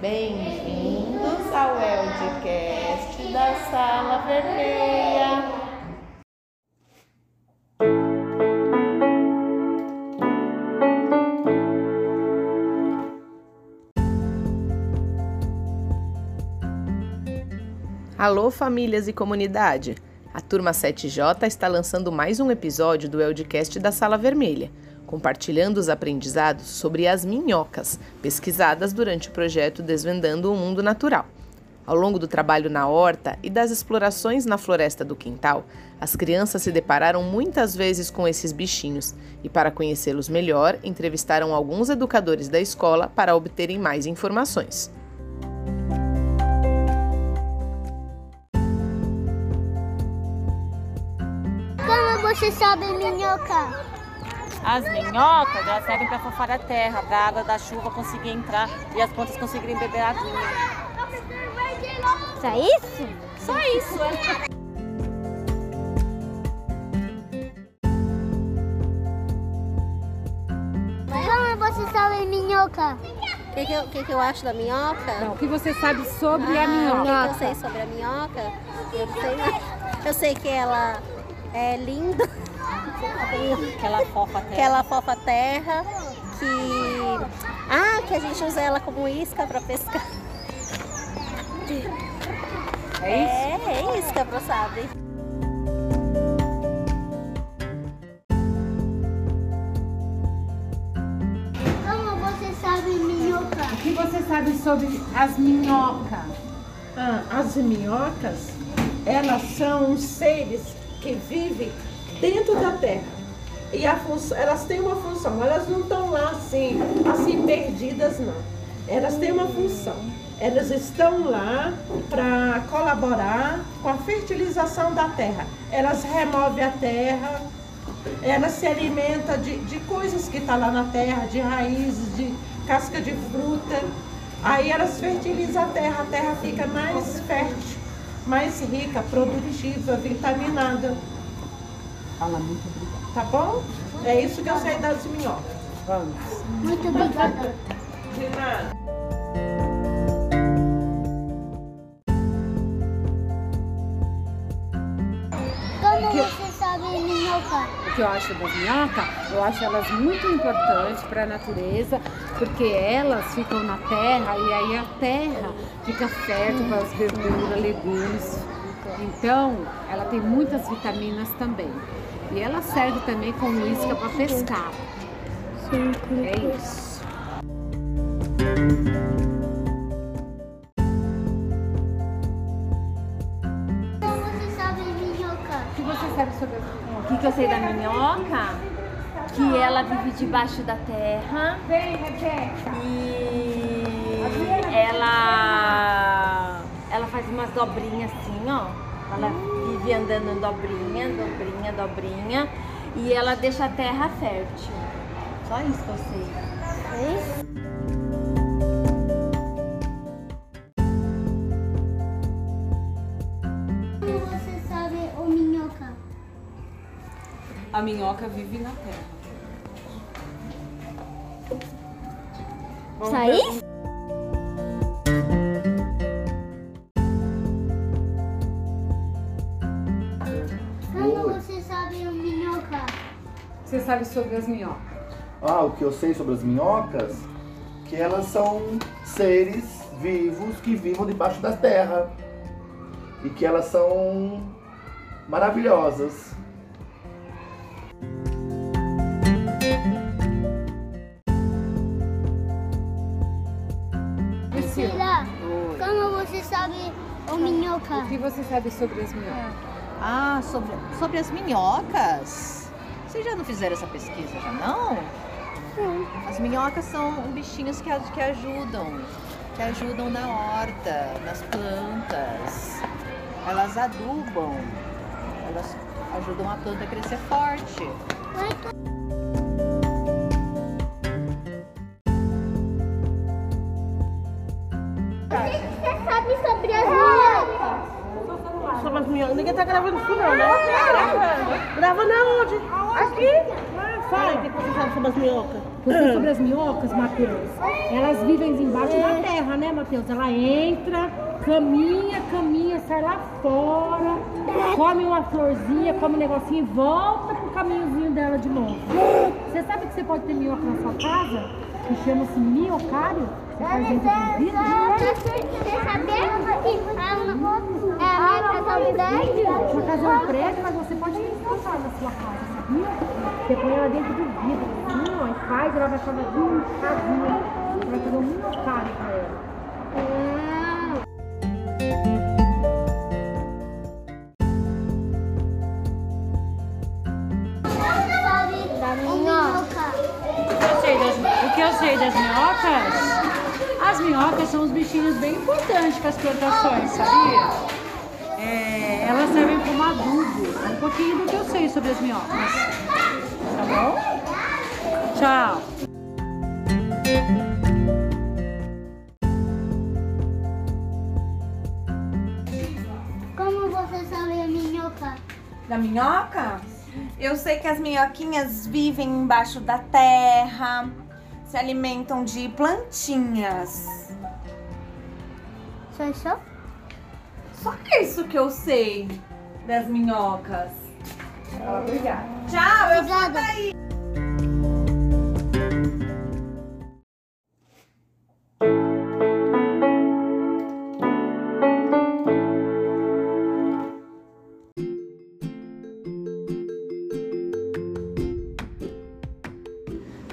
Bem-vindos ao Eldcast da Sala Vermelha. Alô, famílias e comunidade! A turma 7J está lançando mais um episódio do Eldcast da Sala Vermelha, compartilhando os aprendizados sobre as minhocas, pesquisadas durante o projeto Desvendando o Mundo Natural. Ao longo do trabalho na horta e das explorações na floresta do quintal, as crianças se depararam muitas vezes com esses bichinhos e, para conhecê-los melhor, entrevistaram alguns educadores da escola para obterem mais informações. Você sabe, minhoca? As minhocas, elas servem para fofar a terra, para a água da chuva conseguir entrar e as plantas conseguirem beber aguinha. Só isso? Só isso, é. Como você sabe, minhoca? O que, que, eu- que, que eu acho da minhoca? Não, o que você sabe sobre a Ah, minhoca? O que, que eu sei sobre a minhoca? Eu sei. Eu sei que ela é linda, Aquela fofa que terra. ela fofa a terra, que. Ah, que a gente usa ela como isca para pescar. É isso? É, é isca, bro, sabe? Como você sabe, minhoca? O que você sabe sobre as minhocas? Ah, as minhocas, elas são seres que vivem dentro da terra. E elas têm uma função, elas não estão lá assim, assim perdidas não. Elas têm uma função. Elas estão lá para colaborar com a fertilização da terra. Elas removem a terra, elas se alimentam de, de coisas que estão lá na terra, de raízes, de casca de fruta. Aí elas fertilizam a terra, a terra fica mais fértil, mais rica, produtiva, vitaminada. Fala muito obrigada. Tá bom? É isso que eu sei das minhocas. Vamos. Muito obrigada. De nada. Como você sabe, minhoca? O que eu acho das minhocas? Eu acho elas muito importantes para a natureza, porque elas ficam na terra e aí a terra fica fértil para as verduras, legumes. Então, ela tem muitas vitaminas também. E ela serve também como isca para pescar. É isso. Como você sabe, minhoca? O que você sabe sobre? O que, que eu sei da minhoca? Que ela vive debaixo da terra Vem, Rebeca. e ela ela faz umas dobrinhas assim, ó. Ela vive andando em dobrinha, dobrinha, dobrinha e ela deixa a terra fértil. Só isso que eu sei. Como você sabe, o minhoca? A minhoca vive na terra. Isso? Você sabe sobre as minhocas? Ah, o que eu sei sobre as minhocas, que elas são seres vivos que vivem debaixo da terra e que elas são maravilhosas. Priscila, como você sabe, o minhoca? O que você sabe sobre as minhocas? Ah, sobre, sobre as minhocas. Vocês já não fizeram essa pesquisa, já não? As minhocas são bichinhos que, que ajudam, que ajudam na horta, nas plantas. Elas adubam, elas ajudam a planta a crescer forte. Você sabe sobre as minhocas? Sobre as minhocas. Ninguém tá gravando isso não, né? Gravando. Gravando aqui. Ah, Fala, o fala. que você sabe sobre as minhocas? Você sobre as minhocas, Matheus? Elas vivem embaixo da terra, né, Matheus? Ela entra, caminha, caminha, sai lá fora, come uma florzinha, come um negocinho e volta pro caminhozinho dela de novo. Você sabe que você pode ter minhoca na sua casa? Que chama-se minhocário? Você faz dentro do vidro? Você sabia que a minha casualidade? Sua casa é um prédio, mas você pode encantar na sua casa, sabia? Você põe ela dentro do vidro, assim, ó, e faz, ela vai fazer um casinha. Você vai fazer um minhocário pra ela. Da eu sei das minhocas? As minhocas são uns bichinhos bem importantes para as plantações, sabia? É, elas servem como adubo. É um pouquinho do que eu sei sobre as minhocas. Tá bom? Tchau. Como você sabe a minhoca? Da minhoca? Eu sei que as minhoquinhas vivem embaixo da terra, se alimentam de plantinhas. Só isso? Só isso que eu sei das minhocas. Obrigada. Tchau, eu Obrigada. daí.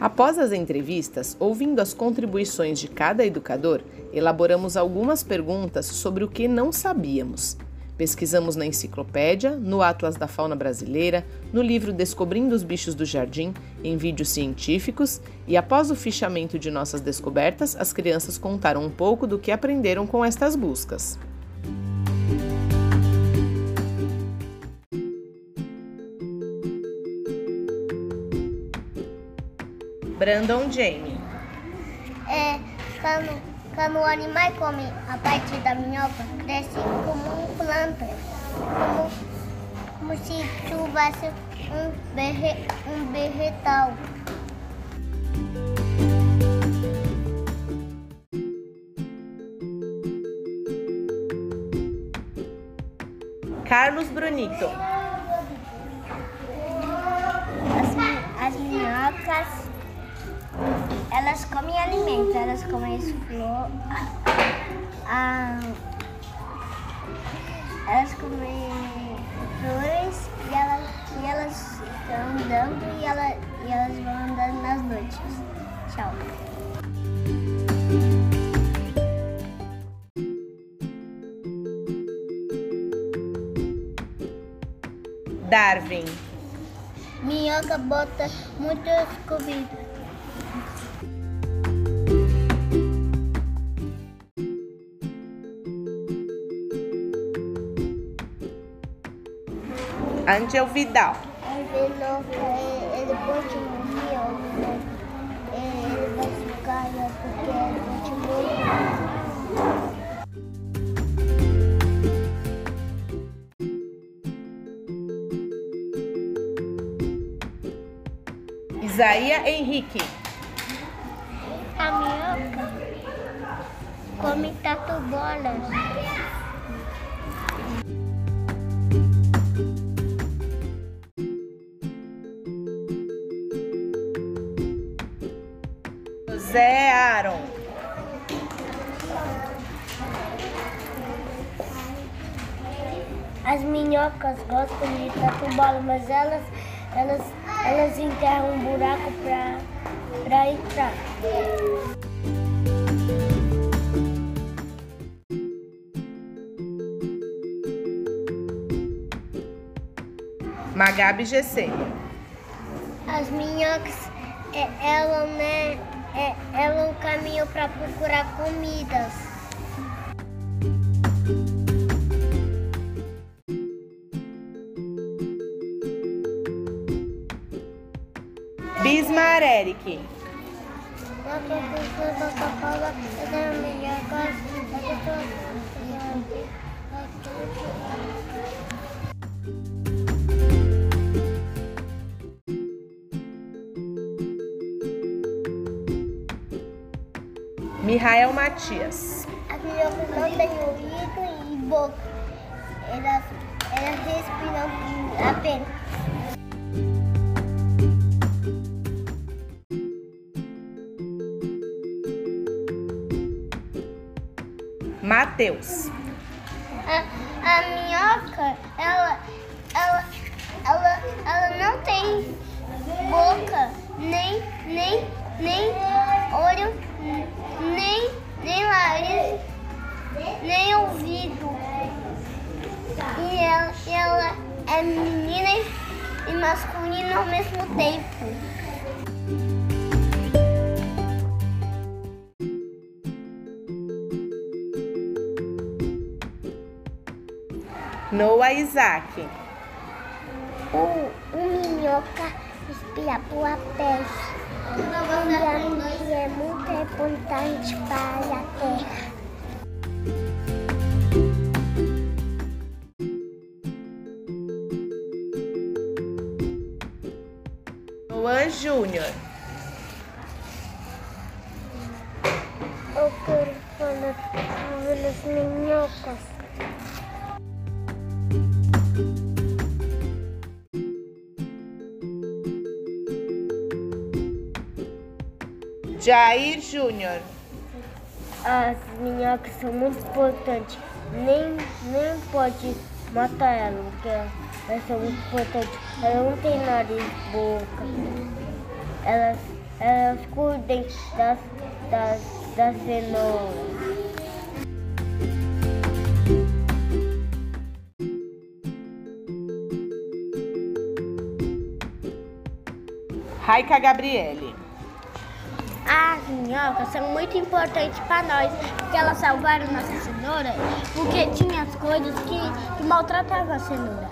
Após as entrevistas, ouvindo as contribuições de cada educador, elaboramos algumas perguntas sobre o que não sabíamos. Pesquisamos na enciclopédia, no Atlas da Fauna Brasileira, no livro Descobrindo os Bichos do Jardim, em vídeos científicos e, após o fichamento de nossas descobertas, as crianças contaram um pouco do que aprenderam com estas buscas. Brandon Jamie. É, quando, quando o animal come a parte da minhoca, cresce como uma planta. Como, como se tivesse um, berre, um berretal. Carlos Brunito. As, as minhocas, elas comem alimento, elas comem flor, a- elas comem flores e elas, e elas estão andando e, ela, e elas vão andando nas noites. Tchau. Darwin. Minhoca bota muitas comidas. Angel Vidal. Ele, ele depois de morrer, ele vai ficar porque ele continua. Isaías Henrique. A minhoca come tatu-bolas. José Aaron. As minhocas gostam de tatu-bola, mas elas, elas, elas enterram um buraco pra, pra entrar. Magabi GC. As minhocas, é, elas, né, é, elas caminham para procurar comidas. Bismar Eric. Uma professora da Coca-Cola, eu tenho minhocas, a Mihael Matias. As minhocas não têm ouvido e boca. Elas, elas respiram apenas. Mateus. A, a minhoca, ela, ela, ela, ela não tem boca, nem, nem, nem olho, nem, nem nariz, nem ouvido. E ela, e ela é menina e masculina ao mesmo tempo. Noah Isaac. O, o minhoca respira por pele. E é muito importante para a terra. Noah Júnior. Eu quero falar sobre as minhocas. Jair Júnior. As minhocas são muito importantes. Nem, nem pode matar elas, porque elas são muito importantes. Elas não têm nariz, boca. Elas, elas cuidem das, das, das cenouras. Raika Gabriele. As minhocas são muito importantes para nós, porque elas salvaram nossa cenoura, porque tinha as coisas que, que maltratavam a cenoura.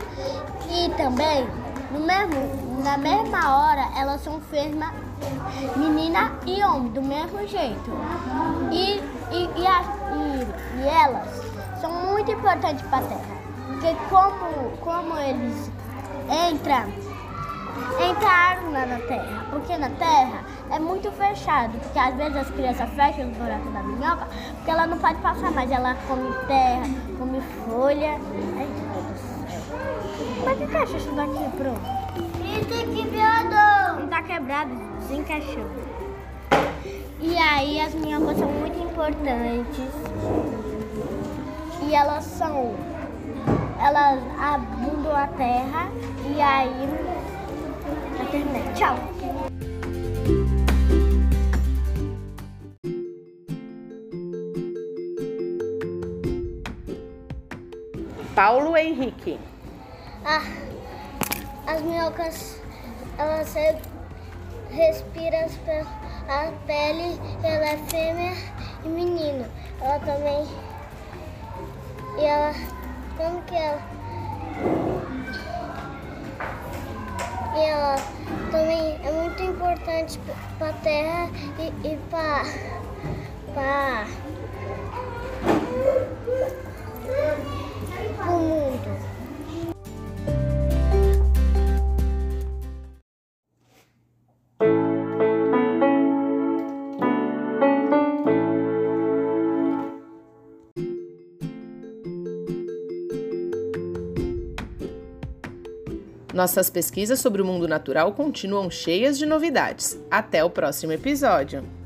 E também, no mesmo, na mesma hora, elas são fermas, menina e homem, do mesmo jeito. E, e, e, a- e- e elas são muito importantes para a terra, porque como, como eles entram entraram lá na terra, porque na terra é muito fechado, porque às vezes as crianças fecham os buracos da minhoca, porque ela não pode passar mais, ela come terra, come folha. Ai, meu Deus do céu. Como é que encaixa isso daqui, pronto? Isso é quebrado! Não tá quebrado, desencaixou. E aí as minhocas são muito importantes. E elas são. Elas abundam a terra e aí. Tchau. Paulo Henrique. Ah, as minhocas, elas re- respiram pe- a pele, ela é fêmea e menino. Ela também. E ela. Como que ela. E ela importante para a terra e, e para. para. o mundo. Nossas pesquisas sobre o mundo natural continuam cheias de novidades. Até o próximo episódio!